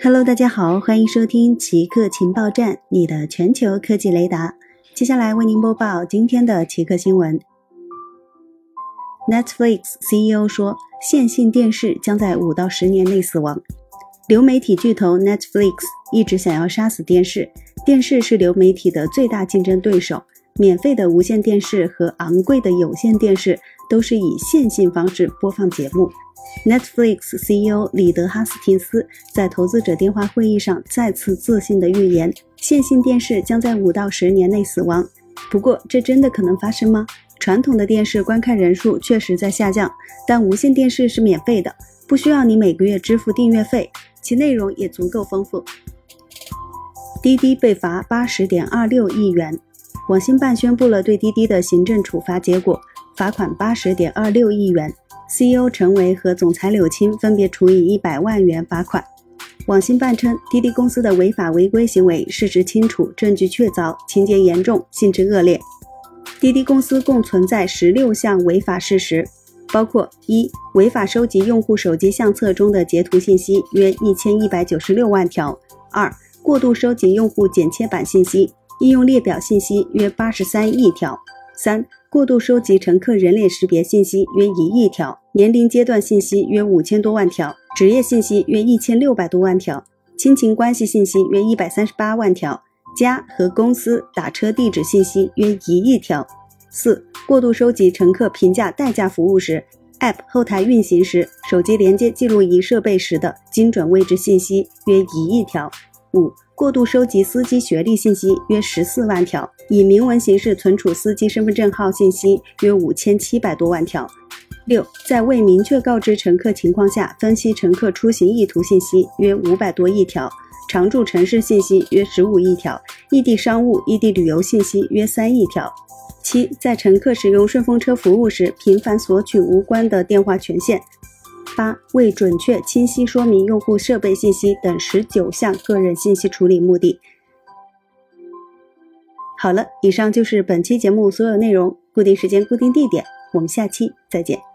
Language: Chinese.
Hello，大家好，欢迎收听奇客情报站，你的全球科技雷达。接下来为您播报今天的奇客新闻。Netflix CEO 说，线性电视将在五到十年内死亡。流媒体巨头 Netflix 一直想要杀死电视，电视是流媒体的最大竞争对手。免费的无线电视和昂贵的有线电视都是以线性方式播放节目。Netflix CEO 里德哈斯汀斯在投资者电话会议上再次自信地预言，线性电视将在五到十年内死亡。不过，这真的可能发生吗？传统的电视观看人数确实在下降，但无线电视是免费的，不需要你每个月支付订阅费，其内容也足够丰富。滴滴被罚八十点二六亿元，网信办宣布了对滴滴的行政处罚结果，罚款八十点二六亿元。CEO 陈维和总裁柳青分别处以一百万元罚款。网信办称，滴滴公司的违法违规行为事实清楚、证据确凿、情节严重、性质恶劣。滴滴公司共存在十六项违法事实，包括：一、违法收集用户手机相册中的截图信息约一千一百九十六万条；二、过度收集用户剪切板信息、应用列表信息约八十三亿条；三、过度收集乘客人脸识别信息约一亿条，年龄阶段信息约五千多万条，职业信息约一千六百多万条，亲情关系信息约一百三十八万条，家和公司打车地址信息约一亿条。四、过度收集乘客评价代驾服务时，App 后台运行时，手机连接记录仪设备时的精准位置信息约一亿条。五。过度收集司机学历信息约十四万条，以明文形式存储司机身份证号信息约五千七百多万条。六，在未明确告知乘客情况下分析乘客出行意图信息约五百多亿条，常住城市信息约十五亿条，异地商务、异地旅游信息约三亿条。七，在乘客使用顺风车服务时频繁索取无关的电话权限。八、未准确、清晰说明用户设备信息等十九项个人信息处理目的。好了，以上就是本期节目所有内容。固定时间，固定地点，我们下期再见。